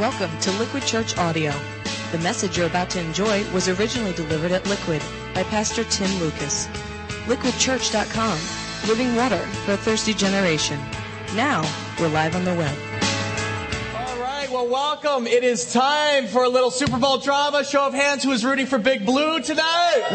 Welcome to Liquid Church Audio. The message you're about to enjoy was originally delivered at Liquid by Pastor Tim Lucas. LiquidChurch.com, living water for a thirsty generation. Now, we're live on the web. All right, well, welcome. It is time for a little Super Bowl drama. Show of hands who is rooting for Big Blue tonight.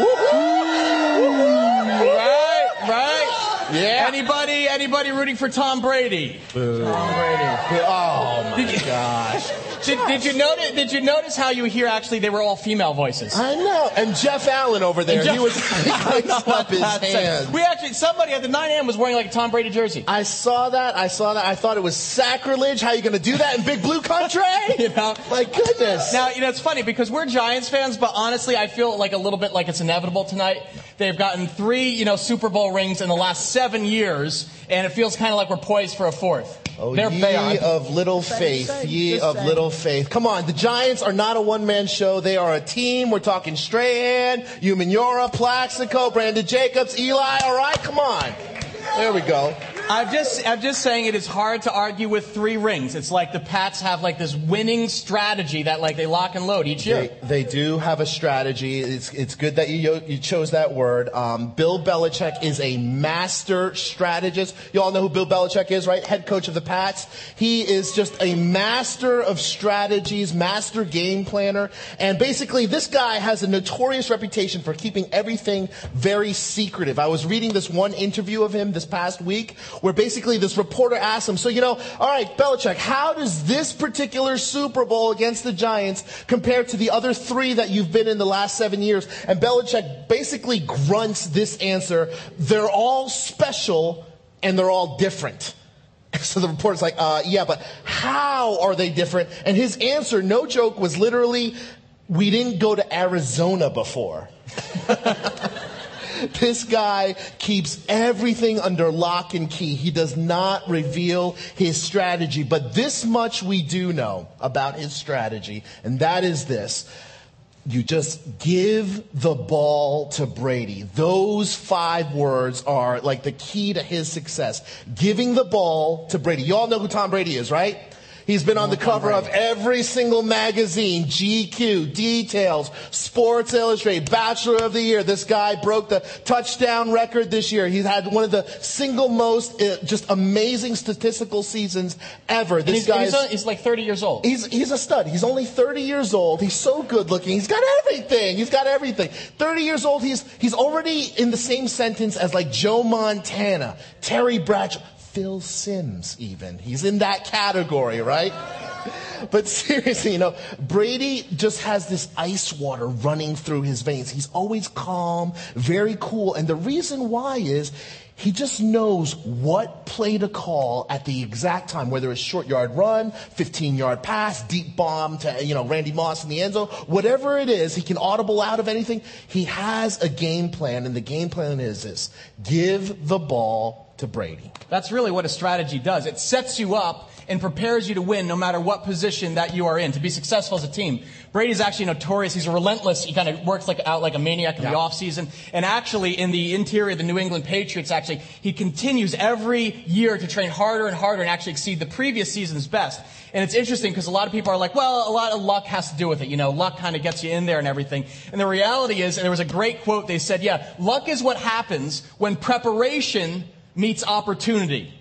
Right, right. Yeah. Anybody, anybody rooting for Tom Brady? Tom Brady. Oh my gosh. Did, did you notice? Did you notice how you hear actually they were all female voices? I know. And Jeff Allen over there, Jeff- he was he raised up his it. We actually somebody at the 9 a.m. was wearing like a Tom Brady jersey. I saw that. I saw that. I thought it was sacrilege. How are you going to do that in Big Blue Country? You know? My goodness. Now, you know, it's funny because we're Giants fans, but honestly, I feel like a little bit like it's inevitable tonight. They've gotten three, you know, Super Bowl rings in the last seven years, and it feels kind of like we're poised for a fourth. Oh, They're ye bad. of little faith, saying, ye of saying. little faith. Come on, the Giants are not a one-man show. They are a team. We're talking Strahan, Umenyiora, Plaxico, Brandon Jacobs, Eli. All right, come on. There we go. I'm just, I'm just saying it is hard to argue with three rings. It's like the Pats have like this winning strategy that like they lock and load each year. They, they do have a strategy. It's, it's good that you, you chose that word. Um, Bill Belichick is a master strategist. You all know who Bill Belichick is, right? Head coach of the Pats. He is just a master of strategies, master game planner. And basically, this guy has a notorious reputation for keeping everything very secretive. I was reading this one interview of him this past week where basically this reporter asked him, so you know, all right, Belichick, how does this particular Super Bowl against the Giants compare to the other three that you've been in the last seven years? And Belichick basically grunts this answer, they're all special and they're all different. So the reporter's like, uh, yeah, but how are they different? And his answer, no joke, was literally, we didn't go to Arizona before. This guy keeps everything under lock and key. He does not reveal his strategy. But this much we do know about his strategy, and that is this. You just give the ball to Brady. Those five words are like the key to his success. Giving the ball to Brady. You all know who Tom Brady is, right? He's been on the cover of every single magazine, GQ, Details, Sports Illustrated, Bachelor of the Year. This guy broke the touchdown record this year. He's had one of the single most uh, just amazing statistical seasons ever. This he's, guy he's, is- he's like 30 years old. He's, he's a stud. He's only 30 years old. He's so good looking. He's got everything. He's got everything. 30 years old. He's, he's already in the same sentence as like Joe Montana, Terry Bradshaw, Phil Simms even. He's in that category, right? But seriously, you know, Brady just has this ice water running through his veins. He's always calm, very cool. And the reason why is he just knows what play to call at the exact time, whether it's short yard run, 15 yard pass, deep bomb to, you know, Randy Moss in the end zone, whatever it is, he can audible out of anything. He has a game plan, and the game plan is this give the ball to Brady. That's really what a strategy does. It sets you up and prepares you to win no matter what position that you are in, to be successful as a team. Brady's actually notorious. He's a relentless. He kind of works like out like a maniac in the Yeah. offseason. And actually, in the interior of the New England Patriots, actually, he continues every year to train harder and harder and actually exceed the previous season's best. And it's interesting because a lot of people are like, well, a lot of luck has to do with it. You know, luck kind of gets you in there and everything. And the reality is, and there was a great quote, they said, yeah, luck is what happens when preparation meets opportunity.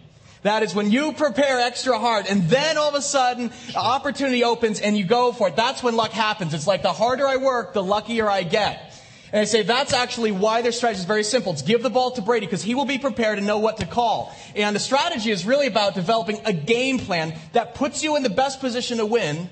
That is when you prepare extra hard and then all of a sudden opportunity opens and you go for it. That's when luck happens. It's like the harder I work, the luckier I get. And I say that's actually why their strategy is very simple. It's give the ball to Brady because he will be prepared and know what to call. And the strategy is really about developing a game plan that puts you in the best position to win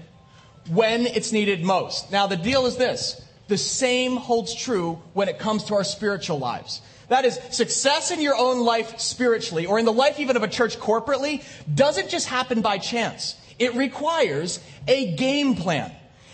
when it's needed most. Now the deal is this. The same holds true when it comes to our spiritual lives. That is, success in your own life spiritually, or in the life even of a church corporately, doesn't just happen by chance. It requires a game plan.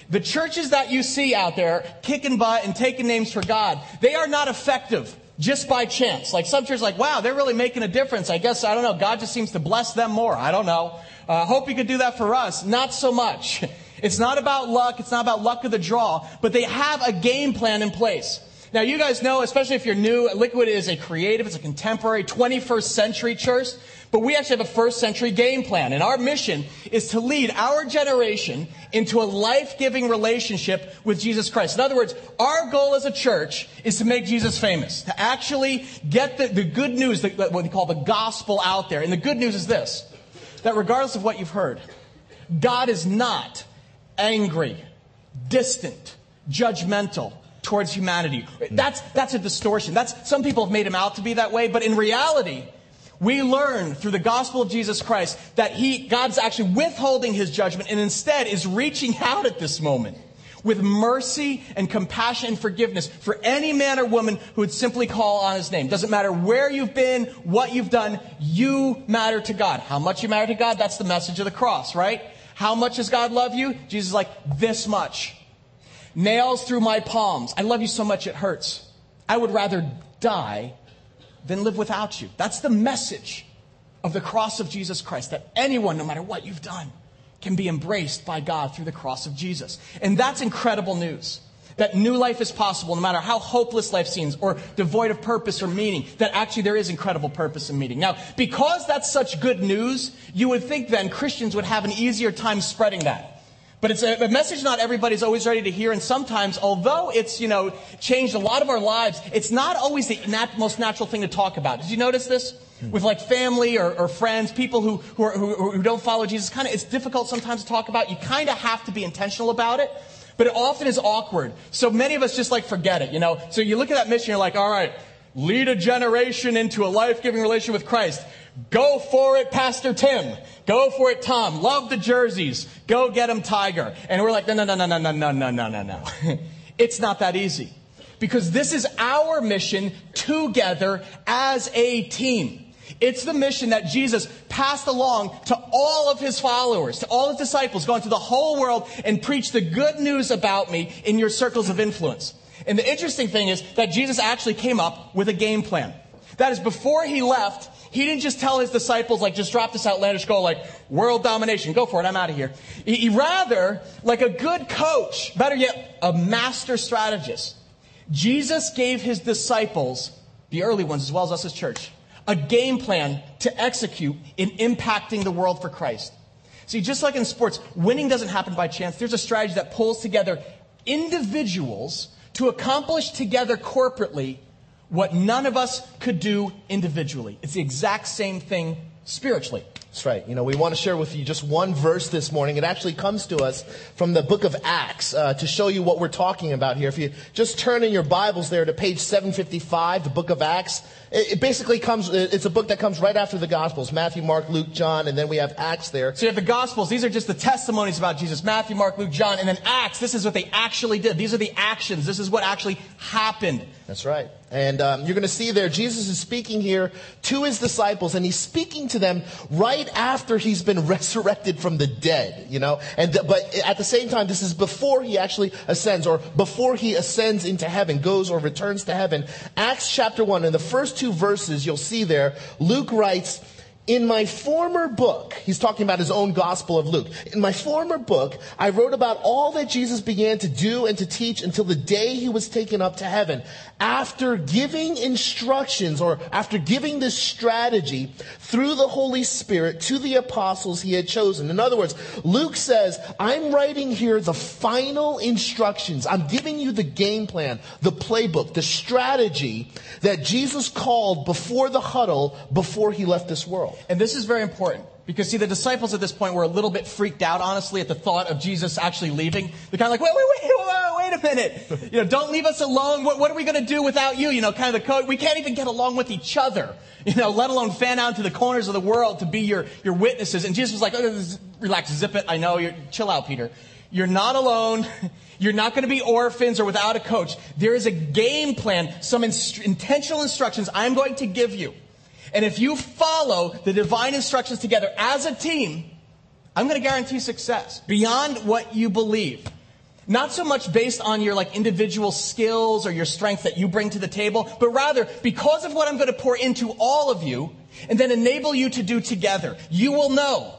The churches that you see out there kicking butt and taking names for God, they are not effective just by chance. Like some churches, like, wow, they're really making a difference. I guess, I don't know, God just seems to bless them more. I don't know. Uh, hope you could do that for us. Not so much. It's not about luck. It's not about luck of the draw, but they have a game plan in place. Now, you guys know, especially if you're new, Liquid is a creative, it's a contemporary, 21st century church. But we actually have a first century game plan. And our mission is to lead our generation into a life giving relationship with Jesus Christ. In other words, our goal as a church is to make Jesus famous, to actually get the, the good news, the, what we call the gospel out there. And the good news is this that regardless of what you've heard, God is not angry, distant, judgmental towards humanity. That's, that's a distortion. That's, some people have made him out to be that way, but in reality, we learn through the gospel of Jesus Christ that he, God's actually withholding his judgment and instead is reaching out at this moment with mercy and compassion and forgiveness for any man or woman who would simply call on his name. Doesn't matter where you've been, what you've done, you matter to God. How much you matter to God, that's the message of the cross, right? How much does God love you? Jesus is like, this much. Nails through my palms. I love you so much it hurts. I would rather die than live without you. That's the message of the cross of Jesus Christ that anyone, no matter what you've done, can be embraced by God through the cross of Jesus. And that's incredible news. That new life is possible no matter how hopeless life seems or devoid of purpose or meaning, that actually there is incredible purpose and meaning. Now, because that's such good news, you would think then Christians would have an easier time spreading that. But it's a, a, message not everybody's always ready to hear. And sometimes, although it's, you know, changed a lot of our lives, it's not always the nat- most natural thing to talk about. Did you notice this? Hmm. With like family or, or friends, people who, who, are, who, who don't follow Jesus, kind of, it's difficult sometimes to talk about. You kind of have to be intentional about it. But it often is awkward. So many of us just like forget it, you know? So you look at that mission, you're like, all right, lead a generation into a life-giving relationship with Christ. Go for it, Pastor Tim. Go for it, Tom. Love the jerseys. Go get them, Tiger. And we're like, no, no, no, no, no, no, no, no, no, no, no. it's not that easy. Because this is our mission together as a team. It's the mission that Jesus passed along to all of his followers, to all his disciples, go into the whole world and preach the good news about me in your circles of influence. And the interesting thing is that Jesus actually came up with a game plan. That is, before he left, he didn't just tell his disciples, like, just drop this outlandish goal, like, world domination, go for it, I'm out of here. He, he rather, like a good coach, better yet, a master strategist, Jesus gave his disciples, the early ones as well as us as church, a game plan to execute in impacting the world for Christ. See, just like in sports, winning doesn't happen by chance. There's a strategy that pulls together individuals to accomplish together corporately what none of us could do individually. It's the exact same thing spiritually. That's right. You know, we want to share with you just one verse this morning. It actually comes to us from the book of Acts uh, to show you what we're talking about here. If you just turn in your Bibles there to page 755, the book of Acts, it, basically comes, it's a book that comes right after the Gospels Matthew, Mark, Luke, John, and then we have Acts there. So you have the Gospels. These are just the testimonies about Jesus Matthew, Mark, Luke, John. And then Acts, this is what they actually did. These are the actions. This is what actually happened. That's right. And um, you're going to see there, Jesus is speaking here to his disciples, and he's speaking to them right after he's been resurrected from the dead, you know? And, but at the same time, this is before he actually ascends, or before he ascends into heaven, goes or returns to heaven. Acts chapter 1, in the first two verses, you'll see there, Luke writes, in my former book, he's talking about his own gospel of Luke. In my former book, I wrote about all that Jesus began to do and to teach until the day he was taken up to heaven. After giving instructions or after giving this strategy through the Holy Spirit to the apostles he had chosen. In other words, Luke says, I'm writing here the final instructions. I'm giving you the game plan, the playbook, the strategy that Jesus called before the huddle before he left this world. And this is very important. Because see, the disciples at this point were a little bit freaked out, honestly, at the thought of Jesus actually leaving. They're kind of like, wait, wait, wait, wait, wait a minute. You know, don't leave us alone. What, what are we going to do without you? You know, kind of the code. We can't even get along with each other. You know, let alone fan out to the corners of the world to be your, your witnesses. And Jesus was like, oh, relax, zip it. I know you're, chill out, Peter. You're not alone. You're not going to be orphans or without a coach. There is a game plan, some inst- intentional instructions I'm going to give you. And if you follow the divine instructions together as a team, I'm going to guarantee success beyond what you believe. Not so much based on your like individual skills or your strength that you bring to the table, but rather because of what I'm going to pour into all of you and then enable you to do together. You will know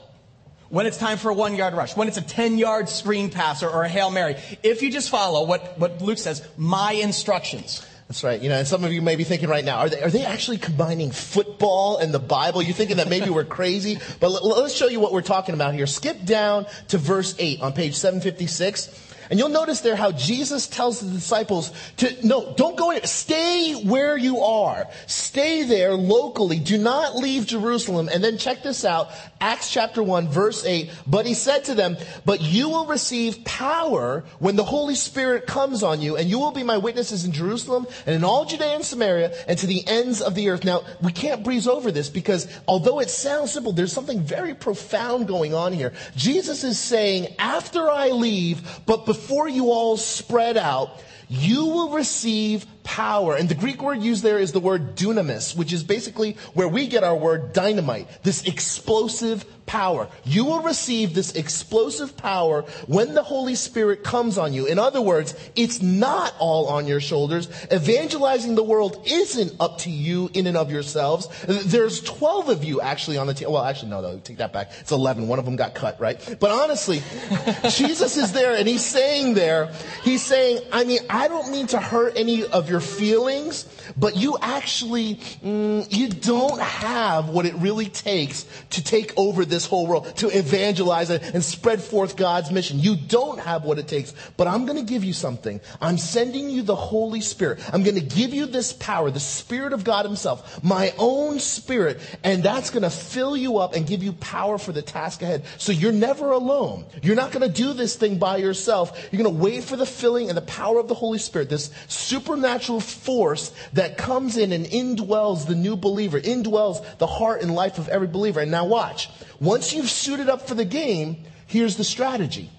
when it's time for a one yard rush, when it's a 10 yard screen pass or, or a Hail Mary. If you just follow what, what Luke says, my instructions. That's right. You know, and some of you may be thinking right now, are they, are they actually combining football and the Bible? You're thinking that maybe we're crazy, but let, let's show you what we're talking about here. Skip down to verse 8 on page 756. And you'll notice there how Jesus tells the disciples to, no, don't go stay where you are. Stay there locally. Do not leave Jerusalem. And then check this out. Acts chapter 1 verse 8. But he said to them, but you will receive power when the Holy Spirit comes on you and you will be my witnesses in Jerusalem and in all Judea and Samaria and to the ends of the earth. Now, we can't breeze over this because although it sounds simple, there's something very profound going on here. Jesus is saying, after I leave, but before before you all spread out, you will receive power. And the Greek word used there is the word dunamis, which is basically where we get our word dynamite, this explosive power. You will receive this explosive power when the Holy Spirit comes on you. In other words, it's not all on your shoulders. Evangelizing the world isn't up to you in and of yourselves. There's 12 of you actually on the team. Well, actually, no, no, take that back. It's 11. One of them got cut, right? But honestly, Jesus is there and he's saying there, he's saying, I mean, I don't mean to hurt any of your feelings, but you actually, mm, you don't have what it really takes to take over this whole world, to evangelize and spread forth God's mission. You don't have what it takes, but I'm going to give you something. I'm sending you the Holy Spirit. I'm going to give you this power, the Spirit of God Himself, my own Spirit, and that's going to fill you up and give you power for the task ahead. So you're never alone. You're not going to do this thing by yourself. You're going to wait for the filling and the power of the Holy Spirit, this supernatural force that comes in and indwells the new believer, indwells the heart and life of every believer. And now watch. Once you've suited up for the game, here's the strategy.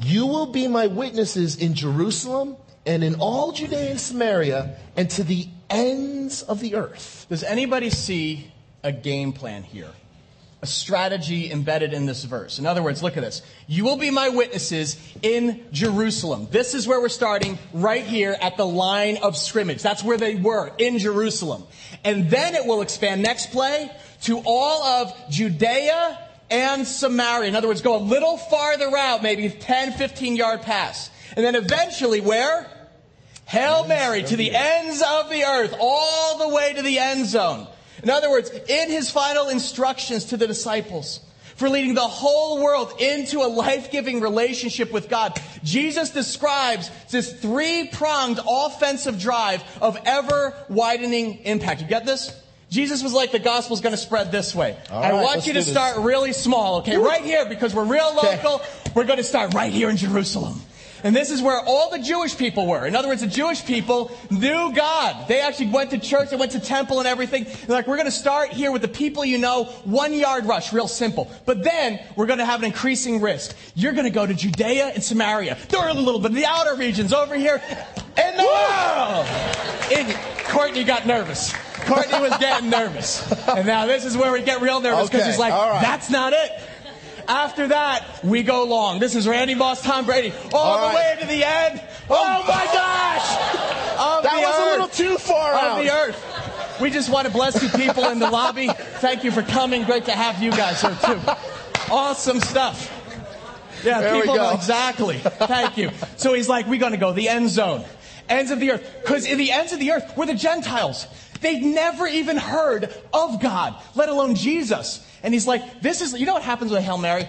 You will be my witnesses in Jerusalem and in all Judea and Samaria and to the ends of the earth. Does anybody see a game plan here? A strategy embedded in this verse. In other words, look at this. You will be my witnesses in Jerusalem. This is where we're starting right here at the line of scrimmage. That's where they were in Jerusalem. And then it will expand next play to all of Judea and Samaria. In other words, go a little farther out, maybe 10, 15 yard pass. And then eventually where? Hail Mary to the ends of the earth, all the way to the end zone. In other words, in his final instructions to the disciples for leading the whole world into a life-giving relationship with God, Jesus describes this three-pronged offensive drive of ever-widening impact. You get this? Jesus was like, the gospel's going to spread this way. All I right, want you to start really small, okay? Right here, because we're real Okay. local. We're going to start right here in Jerusalem. And this is where all the Jewish people were. In other words, the Jewish people knew God. They actually went to church, they went to temple and everything. They're like, we're going to start here with the people you know, one yard rush, real simple. But then we're going to have an increasing risk. You're going to go to Judea and Samaria. They're a little bit, of the outer regions over here. And the world! And Courtney got nervous. Courtney was getting nervous. And now this is where we get real nervous because Okay, he's like, right. that's not it. After that, we go long. This is Randy Moss, Tom Brady, all, All the right. way to the end. Oh, oh. my gosh! That was a little too far of out. the earth. We just want to bless you people in the lobby. Thank you for coming. Great to have you guys here too. Awesome stuff. Yeah, There people go. exactly. Thank you. So he's like, we're going to go the end zone, ends of the earth, because in the ends of the earth were the Gentiles. They'd never even heard of God, let alone Jesus. And he's like, this is, you know what happens with a Hail Mary?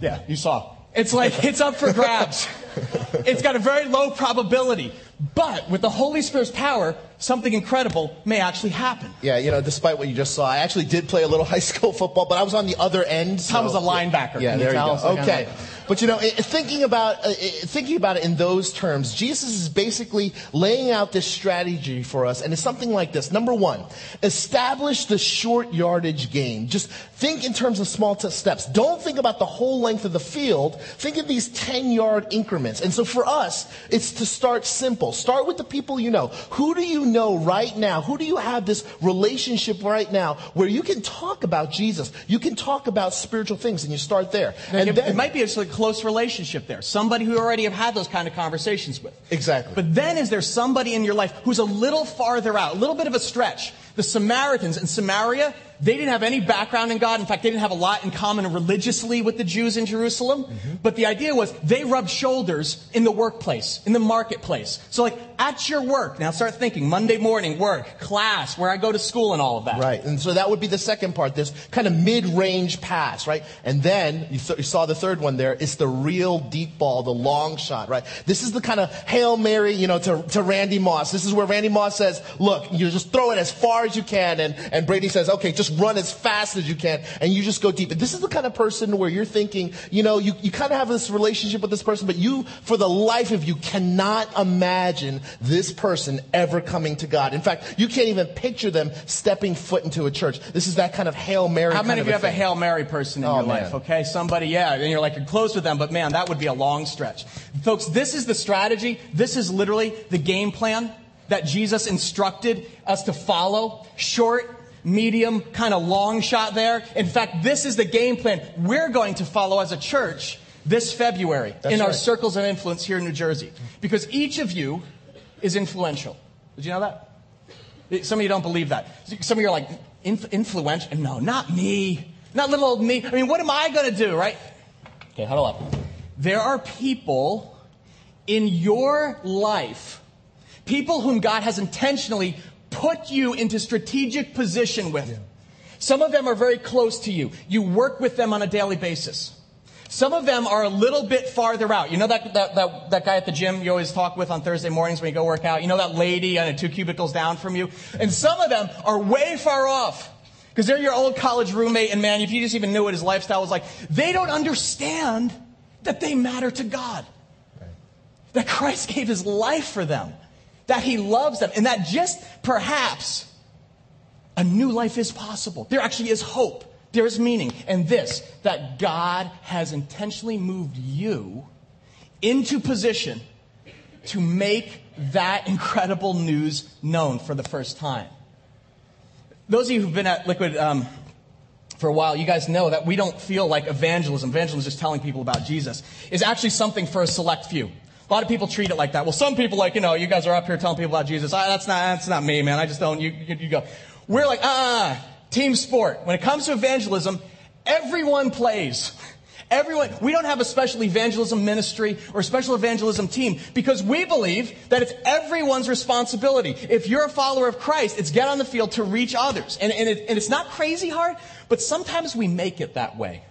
Yeah, you saw. It's like, it's up for grabs. It's got a very low probability. But with the Holy Spirit's power, something incredible may actually happen. Yeah, you know, despite what you just saw, I actually did play a little high school football, but I was on the other end. Tom was a linebacker. Yeah, you there you go. us kind of- Okay. But you know, thinking about uh, thinking about it in those terms, Jesus is basically laying out this strategy for us, and it's something like this: Number one, establish the short yardage game. Just think in terms of small t- steps. Don't think about the whole length of the field. Think of these ten-yard increments. And so for us, it's to start simple. Start with the people you know. Who do you know right now? Who do you have this relationship right now where you can talk about Jesus? You can talk about spiritual things, and you start there. And And it, it might be a close relationship there. Somebody who you already have had those kind of conversations with. Exactly. But then is there somebody in your life who's a little farther out, a little bit of a stretch? The Samaritans in Samaria, they didn't have any background in God. In fact, they didn't have a lot in common religiously with the Jews in Jerusalem. Mm-hmm. But the idea was they rubbed shoulders in the workplace, in the marketplace. So like at your work, now start thinking Monday morning, work, class, where I go to school and all of that. Right. And so that would be the second part, this kind of mid-range pass, right? And then you, th- you saw the third one there. It's the real deep ball, the long shot, right? This is the kind of Hail Mary, you know, to, to Randy Moss. This is where Randy Moss says, look, you just throw it as far as you can. And, and Brady says, okay, just run as fast as you can. And you just go deep. And this is the kind of person where you're thinking, you know, you, you kind of have this relationship with this person, but you, for the life of you, cannot imagine this person ever coming to God. In fact, you can't even picture them stepping foot into a church. This is that kind of Hail Mary. How many of you have thing. a Hail Mary person in oh, your man. life? Okay, somebody, yeah, and you're like, you're close with them, but man, that would be a long stretch. Folks, this is the strategy. This is literally the game plan that Jesus instructed us to follow. Short, medium, kind of long shot there. In fact, this is the game plan we're going to follow as a church this February That's in our circles of influence here in New Jersey. Because each of you is influential. Did you know that? Some of you don't believe that. Some of you are like, Inf- influential? No, not me. Not little old me. I mean, what am I going to do, right? Okay, huddle up. There are people in your life, people whom God has intentionally put you into strategic position with. Yeah. Some of them are very close to you. You work with them on a daily basis. Some of them are a little bit farther out. You know that, that, that, that guy at the gym you always talk with on Thursday mornings when you go work out? You know that lady on two cubicles down from you? And some of them are way far off. Because they're your old college roommate, and man, if you just even knew what his lifestyle was like, they don't understand that they matter to God. Right. That Christ gave his life for them. That he loves them. And that just perhaps a new life is possible. There actually is hope. There is meaning. And this, that God has intentionally moved you into position to make that incredible news known for the first time. Those of you who've been at Liquid um, for a while, you guys know that we don't feel like evangelism, evangelism is just telling people about Jesus, is actually something for a select few. A lot of people treat it like that. Well, some people like, you know, you guys are up here telling people about Jesus. That's not, that's not me, man. I just don't, you, you, you go. We're like, ah, team sport. When it comes to evangelism, everyone plays. Everyone, we don't have a special evangelism ministry or a special evangelism team because we believe that it's everyone's responsibility. If you're a follower of Christ, it's get on the field to reach others. And, and, it, and it's not crazy hard, but sometimes we make it that way.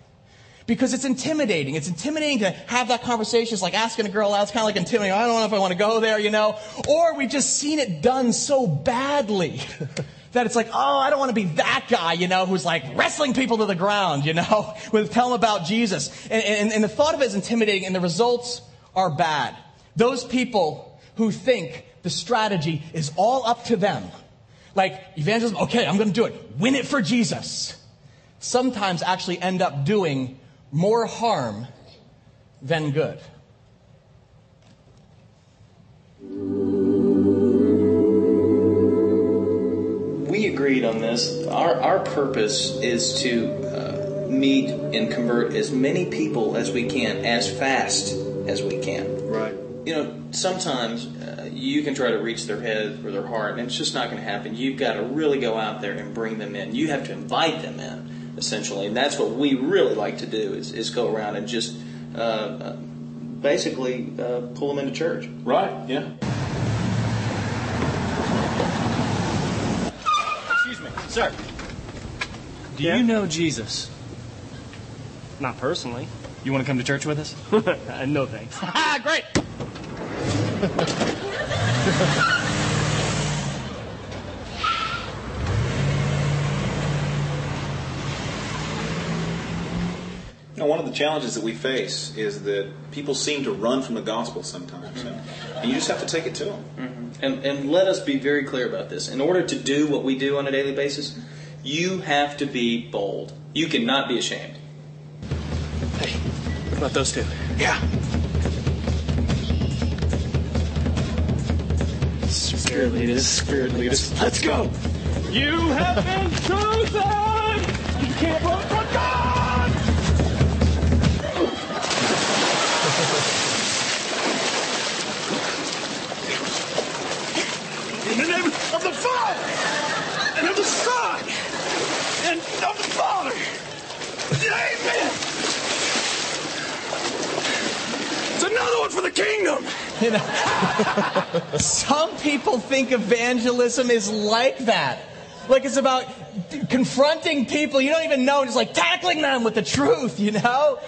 Because it's intimidating. It's intimidating to have that conversation. It's like asking a girl out. It's kind of like intimidating. I don't know if I want to go there, you know. Or we've just seen it done so badly. that it's like, oh, I don't want to be that guy, you know, who's like wrestling people to the ground, you know, with tell them about Jesus. And, and, and the thought of it is intimidating, and the results are bad. Those people who think the strategy is all up to them, like evangelism, okay, I'm going to do it, win it for Jesus, sometimes actually end up doing more harm than good. we agreed on this. Our, our purpose is to uh, meet and convert as many people as we can, as fast as we can. Right. You know, sometimes uh, you can try to reach their head or their heart, and it's just not going to happen. You've got to really go out there and bring them in. You have to invite them in, essentially, and that's what we really like to do is, is go around and just uh, uh basically uh, pull them into church. Right. Yeah. Excuse me, sir, do yeah? you know Jesus? Not personally. You want to come to church with us? uh, no thanks. Ah, Great. one of the challenges that we face is that people seem to run from the gospel sometimes, and, and you just have to take it to them. Mm-hmm. And, and let us be very clear about this. In order to do what we do on a daily basis, you have to be bold. You cannot be ashamed. Hey, what about those two? Yeah. Spirit lead us, spirit lead us. Let's go! You have been chosen! You can't run It's another one for the kingdom. You know, some people think evangelism is like that. Like it's about confronting people you don't even know, just like tackling them with the truth, you know?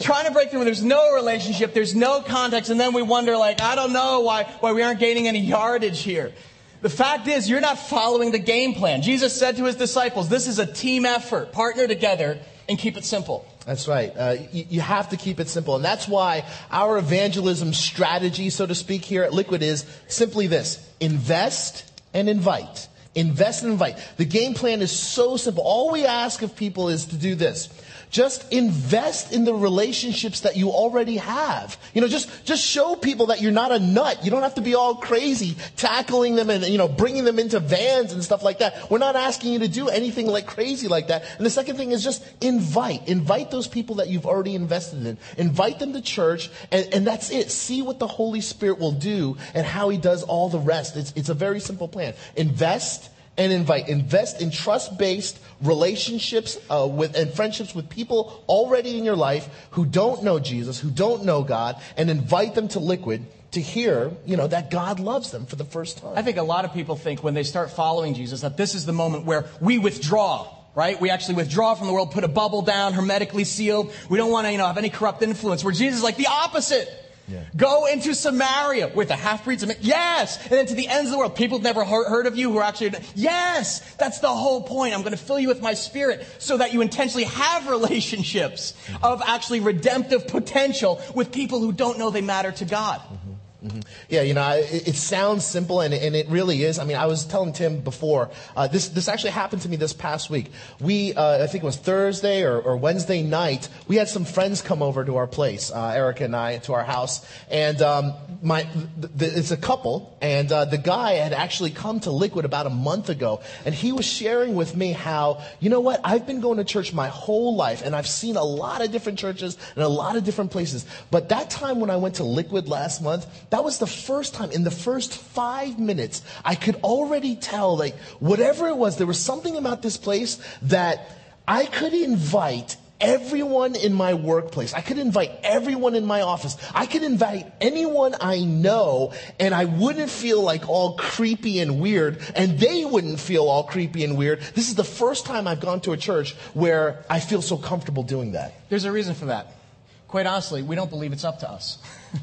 Trying to break through when there's no relationship, there's no context, and then we wonder, like, I don't know why, why we aren't gaining any yardage here. The fact is, you're not following the game plan. Jesus said to his disciples, this is a team effort, partner together and keep it simple. That's right. Uh, you, you, have to keep it simple. And that's why our evangelism strategy, so to speak, here at Liquid is simply this invest and invite. Invest and invite. The game plan is so simple. All we ask of people is to do this. Just invest in the relationships that you already have. You know, just, just show people that you're not a nut. You don't have to be all crazy tackling them and, you know, bringing them into vans and stuff like that. We're not asking you to do anything like crazy like that. And the second thing is just invite. Invite those people that you've already invested in. Invite them to church and, and that's it. See what the Holy Spirit will do and how He does all the rest. It's, it's a very simple plan. Invest and invite. Invest in trust-based relationships uh, with and friendships with people already in your life who don't know Jesus, who don't know God, and invite them to Liquid to hear, you know, that God loves them for the first time. I think a lot of people think when they start following Jesus that this is the moment where we withdraw right? We actually withdraw from the world, put a bubble down, hermetically sealed. We don't want to, you know, have any corrupt influence. Where Jesus is like the opposite. Yeah. Go into Samaria with the half breeds. Yes. And then to the ends of the world. People have never heard of you who are actually, yes. That's the whole point. I'm going to fill you with my spirit so that you intentionally have relationships mm-hmm. of actually redemptive potential with people who don't know they matter to God. Mm-hmm. Mm-hmm. Yeah, you know, it, it, sounds simple, and, and, it really is. I mean, I was telling Tim before, uh, this, this actually happened to me this past week. We, uh, I think it was Thursday or, or, Wednesday night, we had some friends come over to our place, uh, Erica and I, to our house, and um, my, it's a couple, and uh, the guy had actually come to Liquid about a month ago, and he was sharing with me how, you know what, I've been going to church my whole life, and I've seen a lot of different churches and a lot of different places, but that time when I went to Liquid last month, that was the first time in the first five minutes I could already tell, like, whatever it was, there was something about this place that I could invite everyone in my workplace. I could invite everyone in my office. I could invite anyone I know and I wouldn't feel like all creepy and weird and they wouldn't feel all creepy and weird. This is the first time I've gone to a church where I feel so comfortable doing that. There's a reason for that. Quite honestly, we don't believe it's up to us.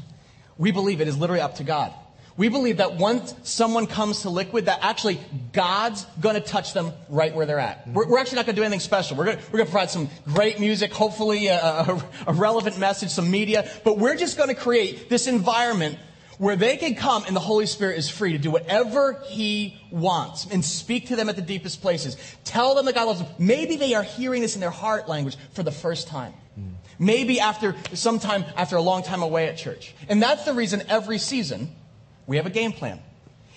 We believe it is literally up to God. We believe that once someone comes to liquid, that actually God's going to touch them right where they're at. We're, we're actually not going to do anything special. We're going to provide some great music, hopefully a, a, a relevant message, some media, but we're just going to create this environment where they can come and the Holy Spirit is free to do whatever He wants and speak to them at the deepest places. Tell them that God loves them. Maybe they are hearing this in their heart language for the first time. Maybe after sometime after a long time away at church. And that's the reason every season we have a game plan.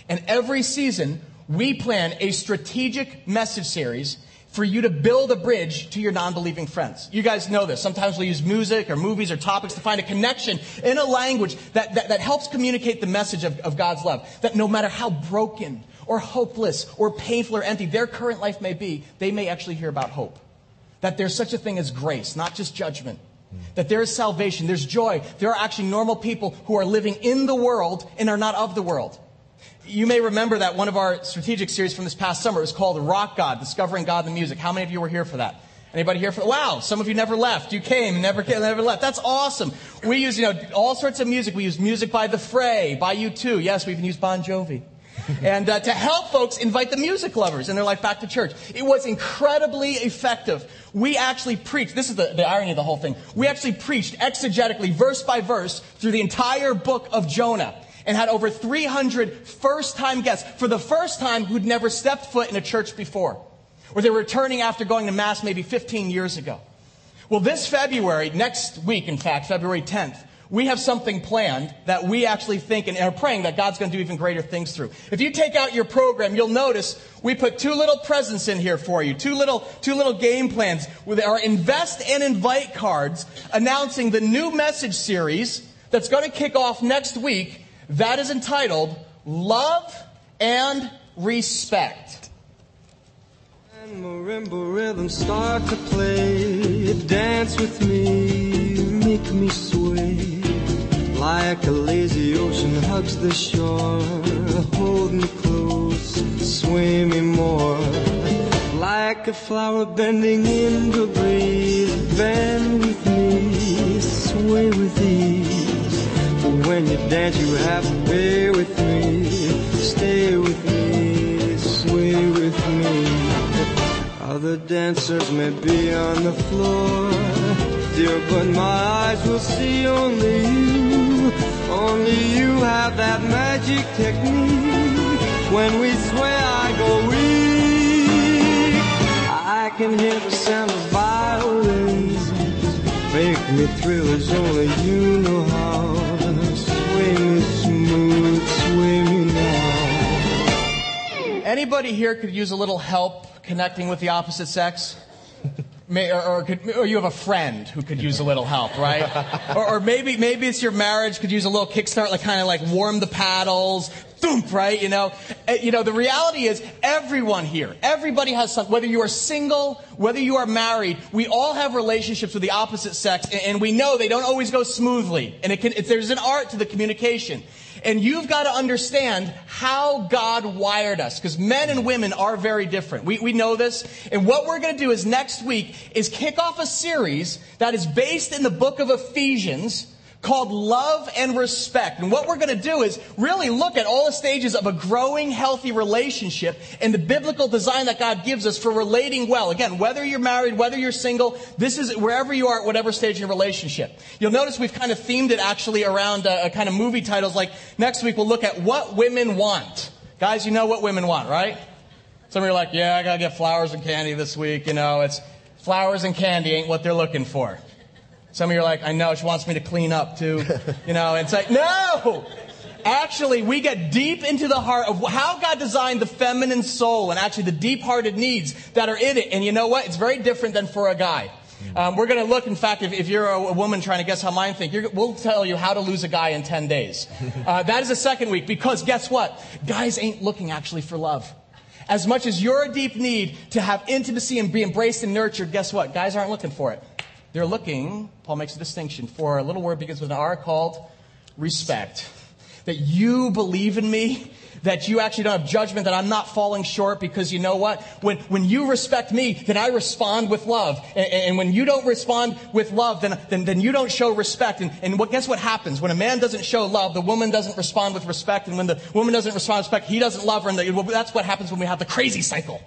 And every season we plan a strategic message series for you to build a bridge to your non-believing friends. You guys know this. Sometimes we use music or movies or topics to find a connection in a language that, that, that helps communicate the message of, of God's love. That no matter how broken or hopeless or painful or empty their current life may be, they may actually hear about hope. That there's such a thing as grace, not just judgment. Mm. That there is salvation, there's joy. There are actually normal people who are living in the world and are not of the world. You may remember that one of our strategic series from this past summer was called Rock God, Discovering God in the Music. How many of you were here for that? Anybody here for Wow, some of you never left. You came and never came, never left. That's awesome. We use, you know, all sorts of music. We use music by The Fray, by U2. Yes, we even use Bon Jovi. And uh, to help folks invite the music lovers in their life back to church. It was incredibly effective. We actually preached, this is the, the irony of the whole thing. We actually preached exegetically, verse by verse, through the entire book of Jonah and had over 300 first time guests for the first time who'd never stepped foot in a church before. Or they were returning after going to Mass maybe 15 years ago. Well, this February, next week, in fact, February 10th, we have something planned that we actually think and are praying that God's going to do even greater things through. If you take out your program, you'll notice we put two little presents in here for you, two little, two little game plans with our invest and invite cards announcing the new message series that's going to kick off next week. That is entitled Love and Respect. And marimba rhythms start to play, dance with me, make me sway. Like a lazy ocean hugs the shore, hold me close, sway me more. Like a flower bending in the breeze, bend with me, sway with ease. But when you dance, you have to be with me, stay with me, sway with me. Other dancers may be on the floor, dear, but my eyes will see only you. Only you have that magic technique. When we sway, I go weak. I can hear the sound of violins. Make me thrill as only you know how. Sway me smooth, sway me now. Anybody here could use a little help connecting with the opposite sex? May, or, or, could, or you have a friend who could use a little help, right? or, or maybe maybe it's your marriage could use a little kickstart, like kind of like warm the paddles, thump, right? You know, Uh, you know. The reality is, everyone here, everybody has some. Whether you are single, whether you are married, we all have relationships with the opposite sex, and, and we know they don't always go smoothly, and it can. There's an art to the communication. And you've got to understand how God wired us, because men and women are very different. We, we know this. And what we're going to do is next week is kick off a series that is based in the book of Ephesians called Love and Respect. And what we're going to do is really look at all the stages of a growing, healthy relationship and the biblical design that God gives us for relating well. Again, whether you're married, whether you're single, this is wherever you are at whatever stage in your relationship. You'll notice we've kind of themed it actually around uh, a kind of movie titles like next week we'll look at what women want. Guys, you know what women want, right? Some of you are like, yeah, I gotta get flowers and candy this week. You know, it's flowers and candy ain't what they're looking for. Some of you are like, I know, she wants me to clean up too. You know, and it's like, no! Actually, we get deep into the heart of how God designed the feminine soul and actually the deep hearted needs that are in it. And you know what? It's very different than for a guy. Um, we're going to look, in fact, if, if you're a, a, woman trying to guess how mine think, we'll tell you how to lose a guy in 10 days. Uh, that is the second week because guess what? Guys ain't looking actually for love. As much as you're a deep need to have intimacy and be embraced and nurtured, guess what? Guys aren't looking for it. They're looking, Paul makes a distinction, for a little word begins with an R called respect. That you believe in me, that you actually don't have judgment, that I'm not falling short because you know what? When, when you respect me, then I respond with love. And, and when you don't respond with love, then, then, then you don't show respect. And, and what, guess what happens? When a man doesn't show love, the woman doesn't respond with respect. And when the woman doesn't respond with respect, he doesn't love her. And the, well, that's what happens when we have the crazy cycle.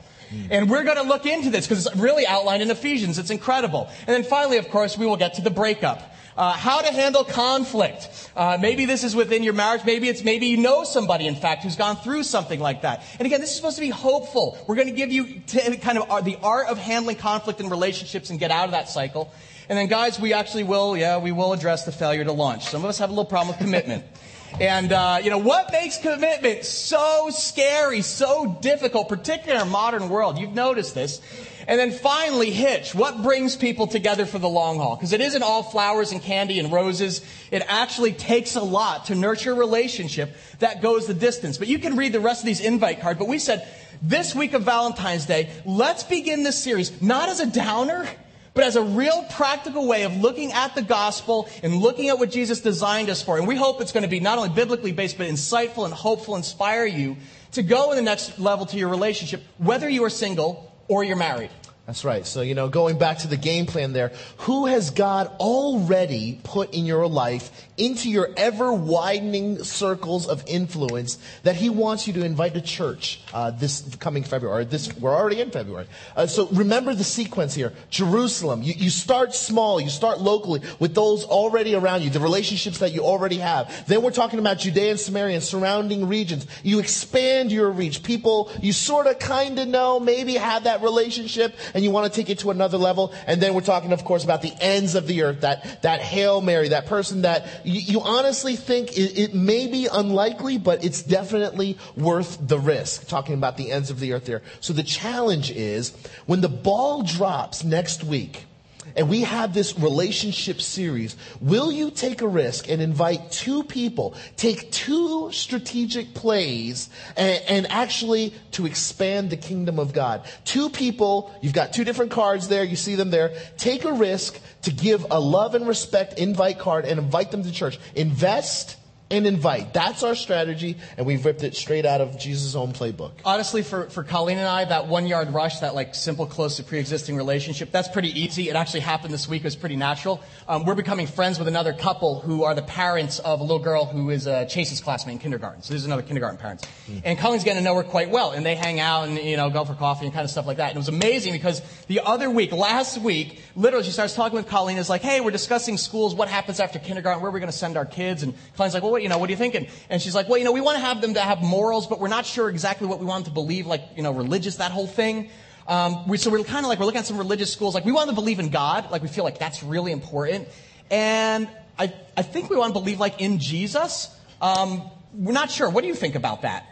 And we're going to look into this because it's really outlined in Ephesians. It's incredible. And then finally, of course, we will get to the breakup. Uh, how to handle conflict. Uh, maybe this is within your marriage. Maybe it's maybe you know somebody, in fact, who's gone through something like that. And again, this is supposed to be hopeful. We're going to give you t- kind of the art of handling conflict in relationships and get out of that cycle. And then, guys, we actually will, yeah, we will address the failure to launch. Some of us have a little problem with commitment. And, uh, you know, what makes commitment so scary, so difficult, particularly in our modern world? You've noticed this. And then finally, hitch. What brings people together for the long haul? Because it isn't all flowers and candy and roses. It actually takes a lot to nurture a relationship that goes the distance. But you can read the rest of these invite cards. But we said, this week of Valentine's Day, let's begin this series not as a downer, but as a real practical way of looking at the gospel and looking at what Jesus designed us for. And we hope it's going to be not only biblically based, but insightful and hopeful, inspire you to go in the next level to your relationship, whether you are single or you're married. That's right. So, you know, going back to the game plan there, who has God already put in your life into your ever widening circles of influence that He wants you to invite to church uh, this coming February? This we're already in February. Uh, so remember the sequence here: Jerusalem. You, you start small. You start locally with those already around you, the relationships that you already have. Then we're talking about Judea and Samaria and surrounding regions. You expand your reach. People you sort of, kind of know, maybe have that relationship, and you want to take it to another level. And then we're talking, of course, about the ends of the earth. That that hail Mary, that person that you, you honestly think it, it may be unlikely, but it's definitely worth the risk. Talking about the ends of the earth there. So the challenge is when the ball drops next week, and we have this relationship series. Will you take a risk and invite two people, take two strategic plays, and, and, actually to expand the kingdom of God? Two people, you've got two different cards there, you see them there. Take a risk to give a love and respect invite card and invite them to church. Invest and invite. That's our strategy, and we've ripped it straight out of Jesus' own playbook. Honestly, for, for Colleen and I, that one yard rush, that like simple, close to pre existing relationship, that's pretty easy. It actually happened this week. It was pretty natural. Um, we're becoming friends with another couple who are the parents of a little girl who is uh, Chase's classmate in kindergarten. So there's another kindergarten parents. Mm. And Colleen's getting to know her quite well, and they hang out and, you know, go for coffee and kind of stuff like that. And it was amazing because the other week, last week, literally she starts talking with Colleen, is like, hey, we're discussing schools, what happens after kindergarten, where are we going to send our kids? And Colleen's like, well, what, you know, what are you thinking? And she's like, well, you know, we want to have them to have morals, but we're not sure exactly what we want them to believe, like, you know, religious, that whole thing. Um, we, so we're kind of like, we're looking at some religious schools, like, we want them to believe in God, like, we feel like that's really important. And I, I think we want to believe, like, in Jesus. Um, we're not sure. What do you think about that?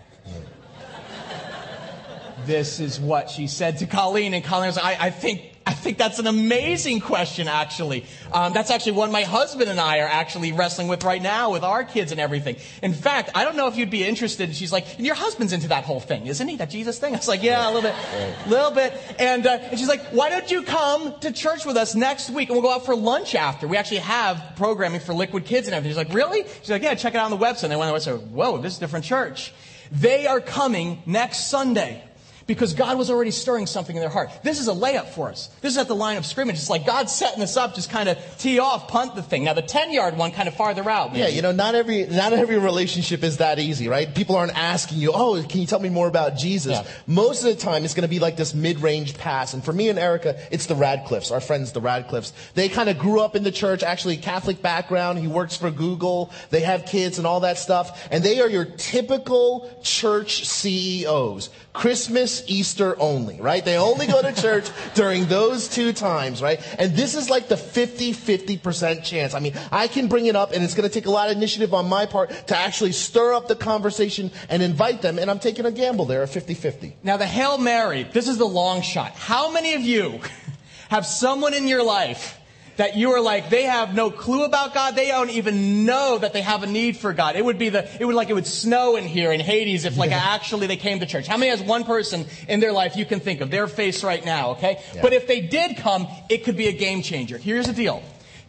this is what she said to Colleen, and Colleen was like, I, I think I think that's an amazing question, actually. Um, that's actually one my husband and I are actually wrestling with right now with our kids and everything. In fact, I don't know if you'd be interested. She's like, and your husband's into that whole thing, isn't he? That Jesus thing? I was like, yeah, a little bit, a little bit. And, uh, and she's like, why don't you come to church with us next week and we'll go out for lunch after? We actually have programming for Liquid Kids and everything. She's like, really? She's like, yeah, check it out on the website. And they went on the website. Whoa, this is a different church. They are coming next Sunday because God was already stirring something in their heart. This is a layup for us. This is at the line of scrimmage. It's like God's setting this up, just kind of tee off, punt the thing. Now the 10 yard one kind of farther out. Maybe. Yeah, you know, not every, not every relationship is that easy, right? People aren't asking you, oh, can you tell me more about Jesus? Yeah. Most of the time it's going to be like this mid-range pass. And for me and Erica, it's the Radcliffes, our friends, the Radcliffes. They kind of grew up in the church, actually Catholic background. He works for Google. They have kids and all that stuff. And they are your typical church CEOs. Christmas, Easter only, right? They only go to church during those two times, right? And this is like the 50 50% chance. I mean, I can bring it up and it's going to take a lot of initiative on my part to actually stir up the conversation and invite them. And I'm taking a gamble there, a 50 50. Now, the Hail Mary, this is the long shot. How many of you have someone in your life that you are like, they have no clue about God. They don't even know that they have a need for God. It would be the, it would like, it would snow in here in Hades if like actually they came to church. How many has one person in their life you can think of, their face right now, okay? Yeah. But if they did come, it could be a game changer. Here's the deal.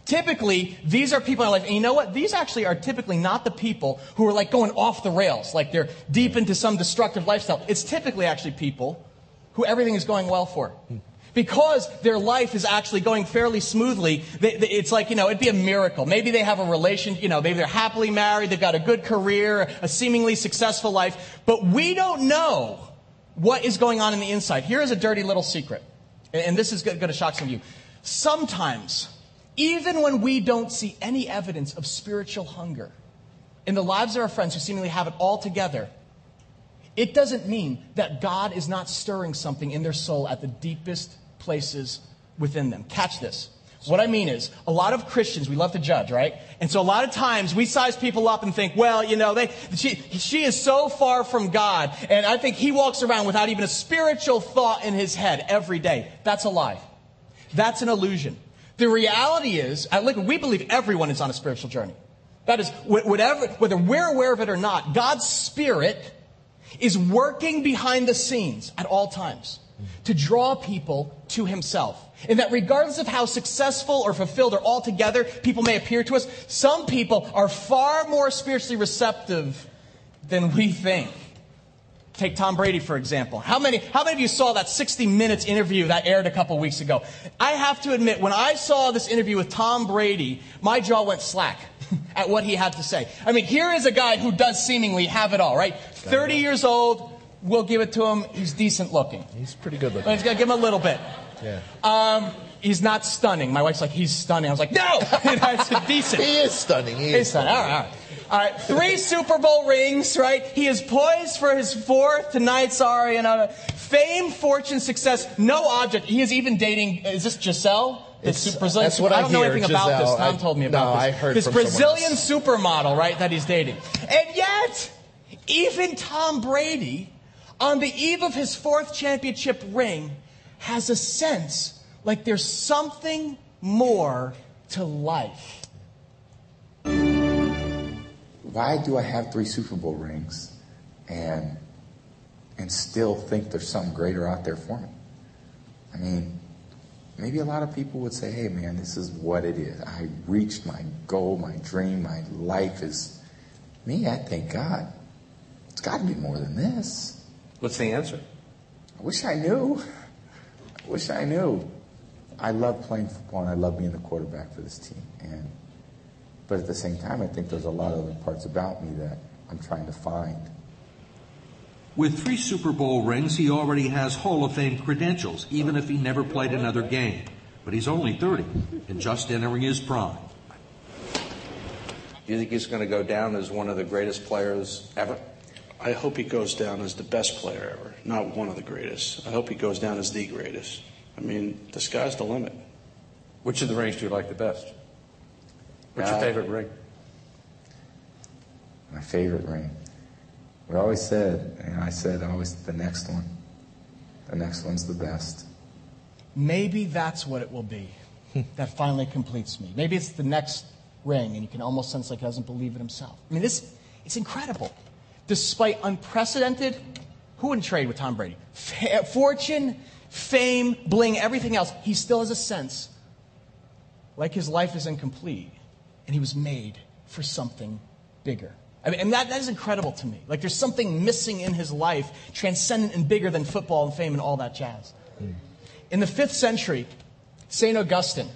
Typically, these are people in life, and you know what? These actually are typically not the people who are like going off the rails, like they're deep into some destructive lifestyle. It's typically actually people who everything is going well for. Hmm. Because their life is actually going fairly smoothly, they, they, it's like, you know, it'd be a miracle. Maybe they have a relation, you know, maybe they're happily married, they've got a good career, a seemingly successful life, but we don't know what is going on in the inside. Here is a dirty little secret, and this is going to shock some of you. Sometimes, even when we don't see any evidence of spiritual hunger in the lives of our friends who seemingly have it all together, it doesn't mean that God is not stirring something in their soul at the deepest places within them. Catch this. What I mean is, a lot of Christians, we love to judge, right? And so a lot of times we size people up and think, well, you know, they, she, she is so far from God, and I think he walks around without even a spiritual thought in his head every day. That's a lie. That's an illusion. The reality is, at we believe everyone is on a spiritual journey. That is, whatever, whether we're aware of it or not, God's Spirit is working behind the scenes at all times to draw people to himself. And that regardless of how successful or fulfilled or altogether people may appear to us, some people are far more spiritually receptive than we think. Take Tom Brady, for example. How many, how many of you saw that 60 Minutes interview that aired a couple weeks ago? I have to admit, when I saw this interview with Tom Brady, my jaw went slack at what he had to say. I mean, here is a guy who does seemingly have it all, right? 30 years old, we'll give it to him. He's decent looking. He's pretty good looking. But he's got to give him a little bit. Yeah. Um, he's not stunning. My wife's like, he's stunning. I was like, no, that's decent. He is stunning. He is He's stunning. All right, all right. All right, three Super Bowl rings, right? He is poised for his fourth tonight. Sorry, and uh, fame, fortune, success, no object. He is even dating. Is this Gisele? It's, Brazilian that's what I, I don't know anything Gisele. about this. Tom I, told me about no, this. I heard this from Brazilian supermodel, right, that he's dating. And yet, even Tom Brady, on the eve of his fourth championship ring, has a sense like there's something more to life. Why do I have three Super Bowl rings and and still think there's something greater out there for me? I mean, maybe a lot of people would say, hey man, this is what it is. I reached my goal, my dream, my life is me, I thank God. It's got to be more than this. What's the answer? I wish I knew. I wish I knew. I love playing football and I love being the quarterback for this team. And but at the same time, I think there's a lot of other parts about me that I'm trying to find. With three Super Bowl rings, he already has Hall of Fame credentials, even if he never played another game. But he's only 30 and just entering his prime. Do you think he's going to go down as one of the greatest players ever? I hope he goes down as the best player ever, not one of the greatest. I hope he goes down as the greatest. I mean, the sky's the limit. Which of the rings do you like the best? What's your Uh, favorite ring? My favorite ring. We always said, and I said always the next one. The next one's the best. Maybe that's what it will be that finally completes me. Maybe it's the next ring, and you can almost sense like he doesn't believe it himself. I mean, this it's incredible. Despite unprecedented, who wouldn't trade with Tom Brady? Fa- fortune, fame, bling, everything else, he still has a sense like his life is incomplete, and he was made for something bigger. I mean, and that, that is incredible to me. Like there's something missing in his life, transcendent and bigger than football and fame and all that jazz. In the fifth century, St. Augustine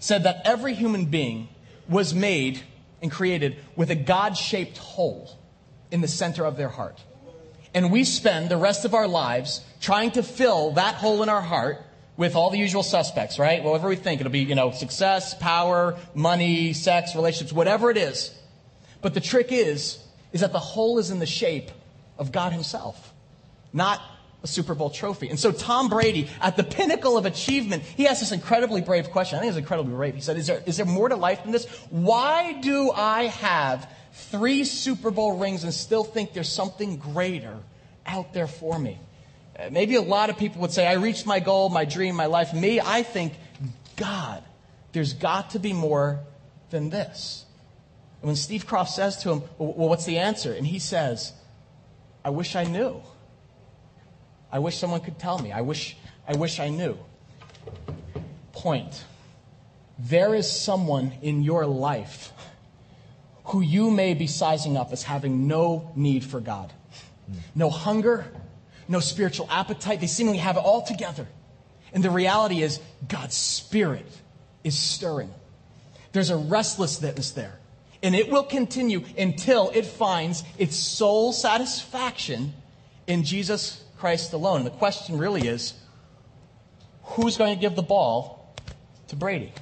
said that every human being was made and created with a God shaped hole in the center of their heart. And we spend the rest of our lives trying to fill that hole in our heart with all the usual suspects, right? Whatever we think. It'll be, you know, success, power, money, sex, relationships, whatever it is. But the trick is, is that the hole is in the shape of God Himself, not a Super Bowl trophy. And so Tom Brady, at the pinnacle of achievement, he asked this incredibly brave question. I think it's incredibly brave. He said, is there, is there more to life than this? Why do I have three Super Bowl rings and still think there's something greater out there for me? Uh, Maybe a lot of people would say, I reached my goal, my dream, my life. Me, I think, God, there's got to be more than this. And when Steve Kroft says to him, Well, what's the answer? And he says, I wish I knew. I wish someone could tell me. I wish, I wish I knew. Point. There is someone in your life who you may be sizing up as having no need for God. No hunger, no spiritual appetite. They seemingly have it all together. And the reality is, God's Spirit is stirring. There's a restlessness there. And it will continue until it finds its sole satisfaction in Jesus Christ alone. The question really is who's going to give the ball to Brady?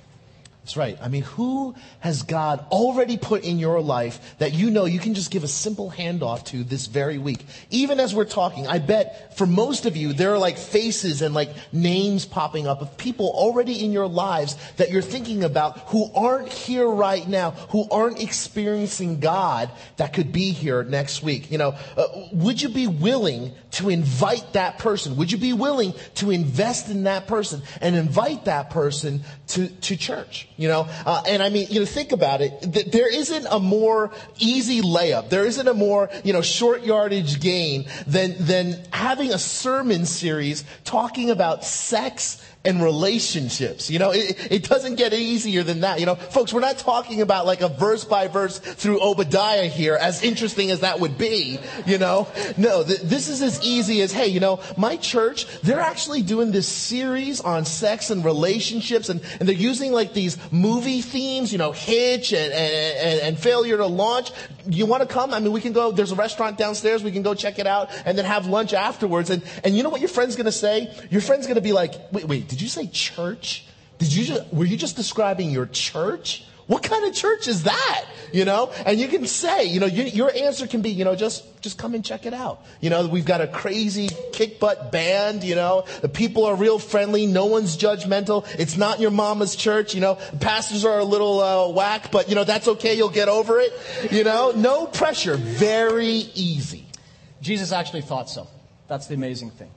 That's right. I mean, who has God already put in your life that you know you can just give a simple handoff to this very week? Even as we're talking, I bet for most of you, there are like faces and like names popping up of people already in your lives that you're thinking about who aren't here right now, who aren't experiencing God that could be here next week. You know, uh, would you be willing to invite that person? Would you be willing to invest in that person and invite that person to, to church? You know, uh, and I mean, you know, think about it. Th- there isn't a more easy layup. There isn't a more, you know, short yardage gain than, than having a sermon series talking about sex and relationships. You know, it, it doesn't get easier than that. You know, folks, we're not talking about like a verse by verse through Obadiah here, as interesting as that would be. You know, no, th- this is as easy as, hey, you know, my church, they're actually doing this series on sex and relationships, and, and they're using like these movie themes, you know, Hitch and, and, and failure to launch. You want to come? I mean, we can go, there's a restaurant downstairs, we can go check it out, and then have lunch afterwards. And, and you know what your friend's going to say? Your friend's going to be like, wait, wait, did you say church? Did you just, were you just describing your church? What kind of church is that? You know, and you can say, you know, you, your answer can be, you know, just just come and check it out. You know, we've got a crazy kick butt band. You know, the people are real friendly. No one's judgmental. It's not your mama's church. You know, pastors are a little uh, whack, but you know that's okay. You'll get over it. You know, no pressure. Very easy. Jesus actually thought so. That's the amazing thing.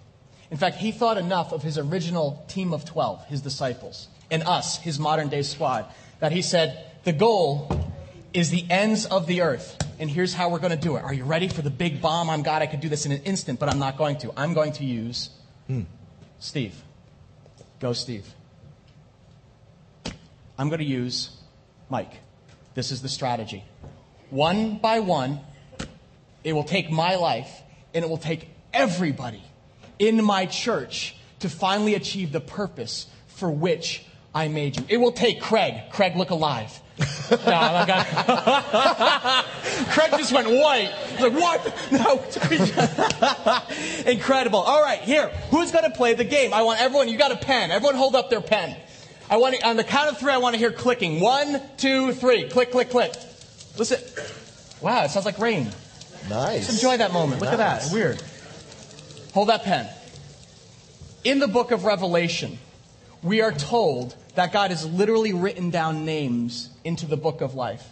In fact, he thought enough of his original team of 12, his disciples. and us, his modern day squad, that he said, the goal is the ends of the earth. And here's how we're going to do it. Are you ready for the big bomb? I'm God, I could do this in an instant, but I'm not going to. I'm going to use hmm. Steve. Go, Steve. I'm going to use Mike. This is the strategy. One by one, it will take my life and it will take everybody in my church to finally achieve the purpose for which I made you. It will take Craig. Craig, look alive. no, gonna- Craig just went white. He's like, what? No. Incredible. All right, here. Who's going to play the game? I want everyone, you got a pen. Everyone hold up their pen. I want to, on the count of three, I want to hear clicking. One, two, three. Click, click, click. Listen. Wow, it sounds like rain. Nice. Just enjoy that moment. Look at that. Weird. Hold that pen. In the book of Revelation, we are told that God has literally written down names into the book of life.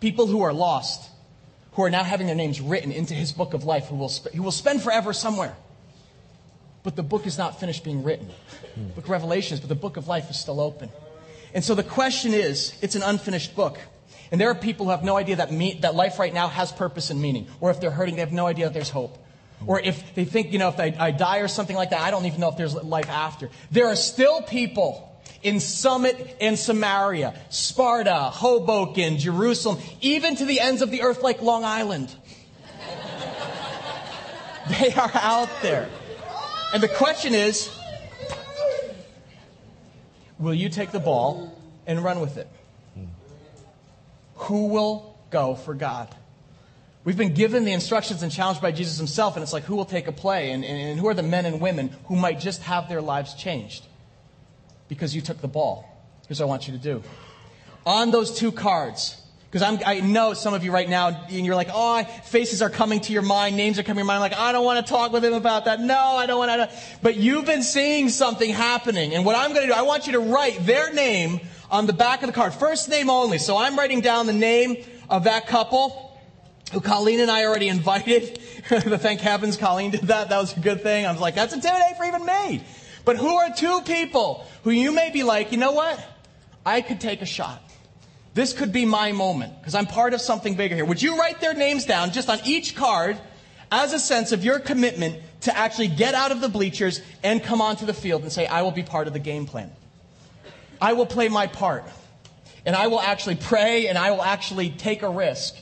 People who are lost, who are now having their names written into his book of life, who will, sp- who will spend forever somewhere. But the book is not finished being written. Book of Revelation is, but the book of life is still open. And so the question is, it's an unfinished book. And there are people who have no idea that, me, that life right now has purpose and meaning. Or if they're hurting, they have no idea that there's hope. Or if they think, you know, if I, I die or something like that, I don't even know if there's life after. There are still people in Summit and Samaria, Sparta, Hoboken, Jerusalem, even to the ends of the earth like Long Island. They are out there. And the question is will you take the ball and run with it? Who will go for God? We've been given the instructions and challenged by Jesus himself, and it's like, who will take a play? And, and, and who are the men and women who might just have their lives changed because you took the ball? Here's what I want you to do. On those two cards, because I know some of you right now, and you're like, oh, faces are coming to your mind, names are coming to your mind, I'm like, I don't want to talk with him about that. No, I don't want to. But you've been seeing something happening. And what I'm going to do, I want you to write their name on the back of the card. First name only. So I'm writing down the name of that couple who Colleen and I already invited. Thank heavens Colleen did that. That was a good thing. I was like, that's intimidating for even me. But who are two people who you may be like, you know what? I could take a shot. This could be my moment because I'm part of something bigger here. Would you write their names down just on each card as a sense of your commitment to actually get out of the bleachers and come onto the field and say, I will be part of the game plan? I will play my part. And I will actually pray and I will actually take a risk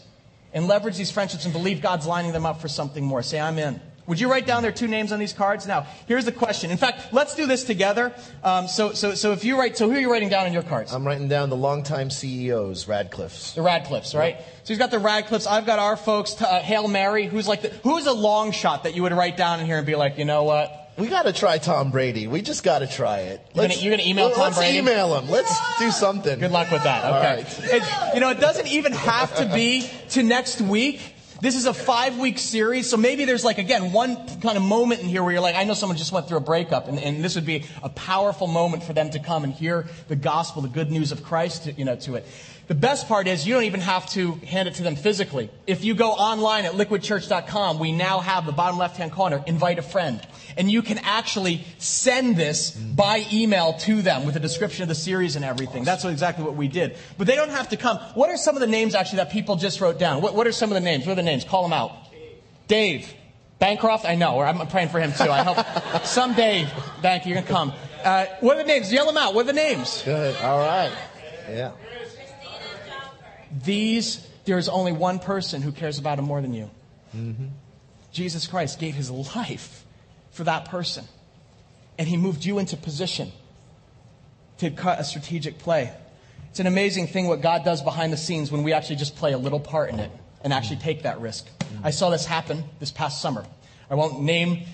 and leverage these friendships and believe God's lining them up for something more. Say, I'm in. Would you write down their two names on these cards? Now, here's the question. In fact, let's do this together. Um, so, so, so if you write, so who are you writing down on your cards? I'm writing down the longtime CEOs, Radcliffe's. The Radcliffes, right? So he's got the Radcliffes. I've got our folks, uh, Hail Mary. Who's like, the, who's a long shot that you would write down in here and be like, you know what? We got to try Tom Brady. We just got to try it. You're you're gonna email Tom let's Brady? email him. Let's do something. Good luck with that. All Okay. right. It- you know, it doesn't even have to be to next week. This is a five week series, so maybe there's like, again, one kind of moment in here where you're like, I know someone just went through a breakup, and, and this would be a powerful moment for them to come and hear the gospel, the good news of Christ, you know, to it. The best part is you don't even have to hand it to them physically. If you go online at liquidchurch.com, we now have the bottom left hand corner, invite a friend. And you can actually send this by email to them with a description of the series and everything. That's what, exactly what we did. But they don't have to come. What are some of the names actually that people just wrote down? What, what are some of the names? What are the names? Call them out. Dave. Bancroft? I know. Or I'm praying for him too. I hope. Some Dave. Thank you. You're going to come. Uh, what are the names? Yell them out. What are the names? Good. All right. Yeah. These, there's only one person who cares about him more than you. Jesus Christ gave his life for that person. And he moved you into position to cut a strategic play. It's an amazing thing what God does behind the scenes when we actually just play a little part in it and actually take that risk. I saw this happen this past summer. I won't name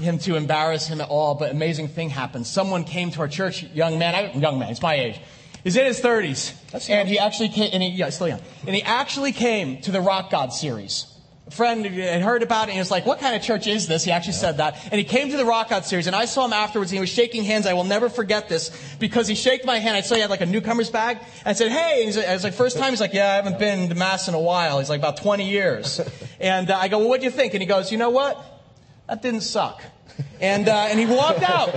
him to embarrass him at all, but amazing thing happened. Someone came to our church, young man, I, young man, he's my age. He's in his 30s. and he actually came, and he, yeah, still young. And he actually came to the Rock God series. A friend had heard about it and he was like, what kind of church is this? He actually said that. And he came to the Rock Out series and I saw him afterwards and he was shaking hands. I will never forget this because he shook my hand. I saw he had like a newcomer's bag. And I said, hey, he's, I was like, first time? He's like, yeah, I haven't been to mass in a while. He's like, about 20 years. And uh, I go, well, what do you think? And he goes, you know what? That didn't suck. And, uh, and he walked out.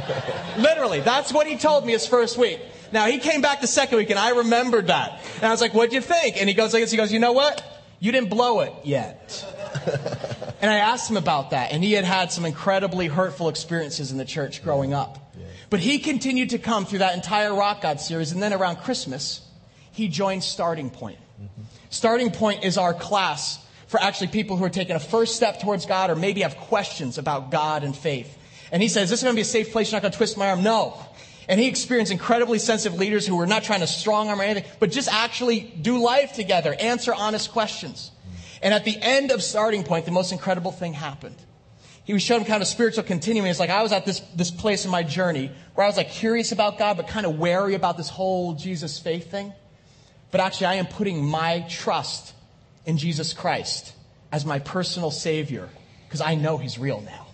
Literally. That's what he told me his first week. Now he came back the second week and I remembered that. And I was like, what'd you think? And he goes like this, he goes, you know what? You didn't blow it yet. and I asked him about that and he had had some incredibly hurtful experiences in the church growing up. But he continued to come through that entire Rock God series and then around Christmas, he joined Starting Point. Mm-hmm. Starting Point is our class for actually people who are taking a first step towards God or maybe have questions about God and faith. And he says, This Is going to be a safe place? You're not going to twist my arm? No. And he experienced incredibly sensitive leaders who were not trying to strong arm or anything, but just actually do life together, answer honest questions. And at the end of Starting Point, the most incredible thing happened. He was showing kind of spiritual continuum. It's like I was at this, this place in my journey where I was like curious about God, but kind of wary about this whole Jesus faith thing. But actually, I am putting my trust in Jesus Christ as my personal Savior because I know He's real now.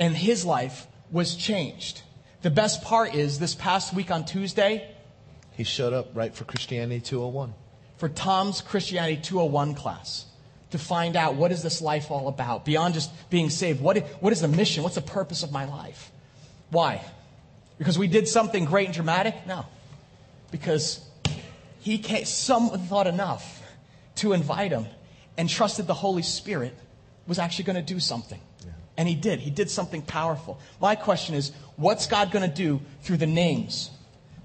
And his life was changed. The best part is this past week on Tuesday, He showed up right for Christianity 201. for Tom's Christianity 201 class to find out what is this life all about beyond just being saved. What is, what is the mission? What's the purpose of my life? Why? Because we did something great and dramatic? No. Because he came, someone thought enough to invite him and trusted the Holy Spirit was actually going to do something. And he did. He did something powerful. My question is, what's God going to do through the names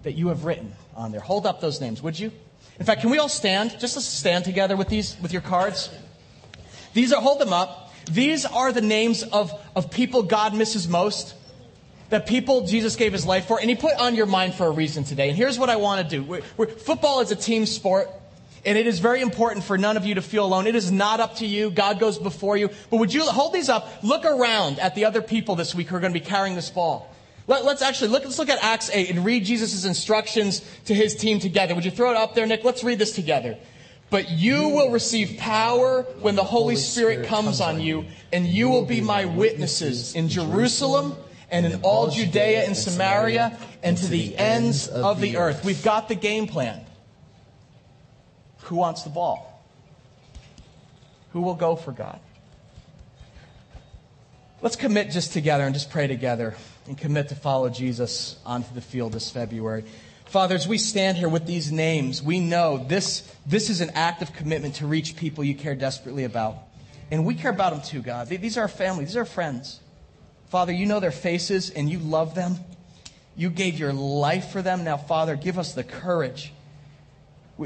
that you have written on there? Hold up those names, would you? In fact, can we all stand? Just let's stand together with these, with your cards. These are, hold them up. These are the names of, of people God misses most. That people Jesus gave his life for, and he put on your mind for a reason today. And here's what I want to do. We're, we're, football is a team sport. And it is very important for none of you to feel alone. It is not up to you. God goes before you. But would you hold these up? Look around at the other people this week who are going to be carrying this ball. Let, us actually look, let's look at Acts 8 and read Jesus' instructions to his team together. Would you throw it up there, Nick? Let's read this together. But you will receive power when the Holy Spirit comes on you, and you will be my witnesses in Jerusalem and in all Judea and Samaria and to the ends of the earth. We've got the game plan. Who wants the ball? Who will go for God? Let's commit just together and just pray together and commit to follow Jesus onto the field this February. Father, as we stand here with these names, we know this, this is an act of commitment to reach people you care desperately about. And we care about them too, God. These are our family, these are our friends. Father, you know their faces and you love them. You gave your life for them. Now, Father, give us the courage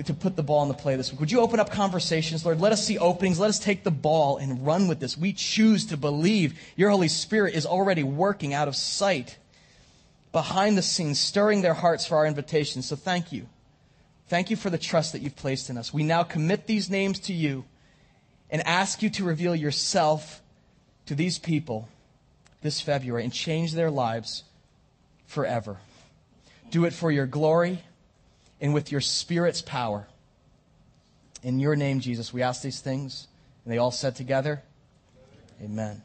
to put the ball in the play this week. Would you open up conversations, Lord? Let us see openings. Let us take the ball and run with this. We choose to believe your Holy Spirit is already working out of sight, behind the scenes, stirring their hearts for our invitation. So thank you. Thank you for the trust that you've placed in us. We now commit these names to you and ask you to reveal yourself to these people this February and change their lives forever. Do it for your glory and with your Spirit's power. In your name, Jesus, we ask these things. And they all said together, Amen.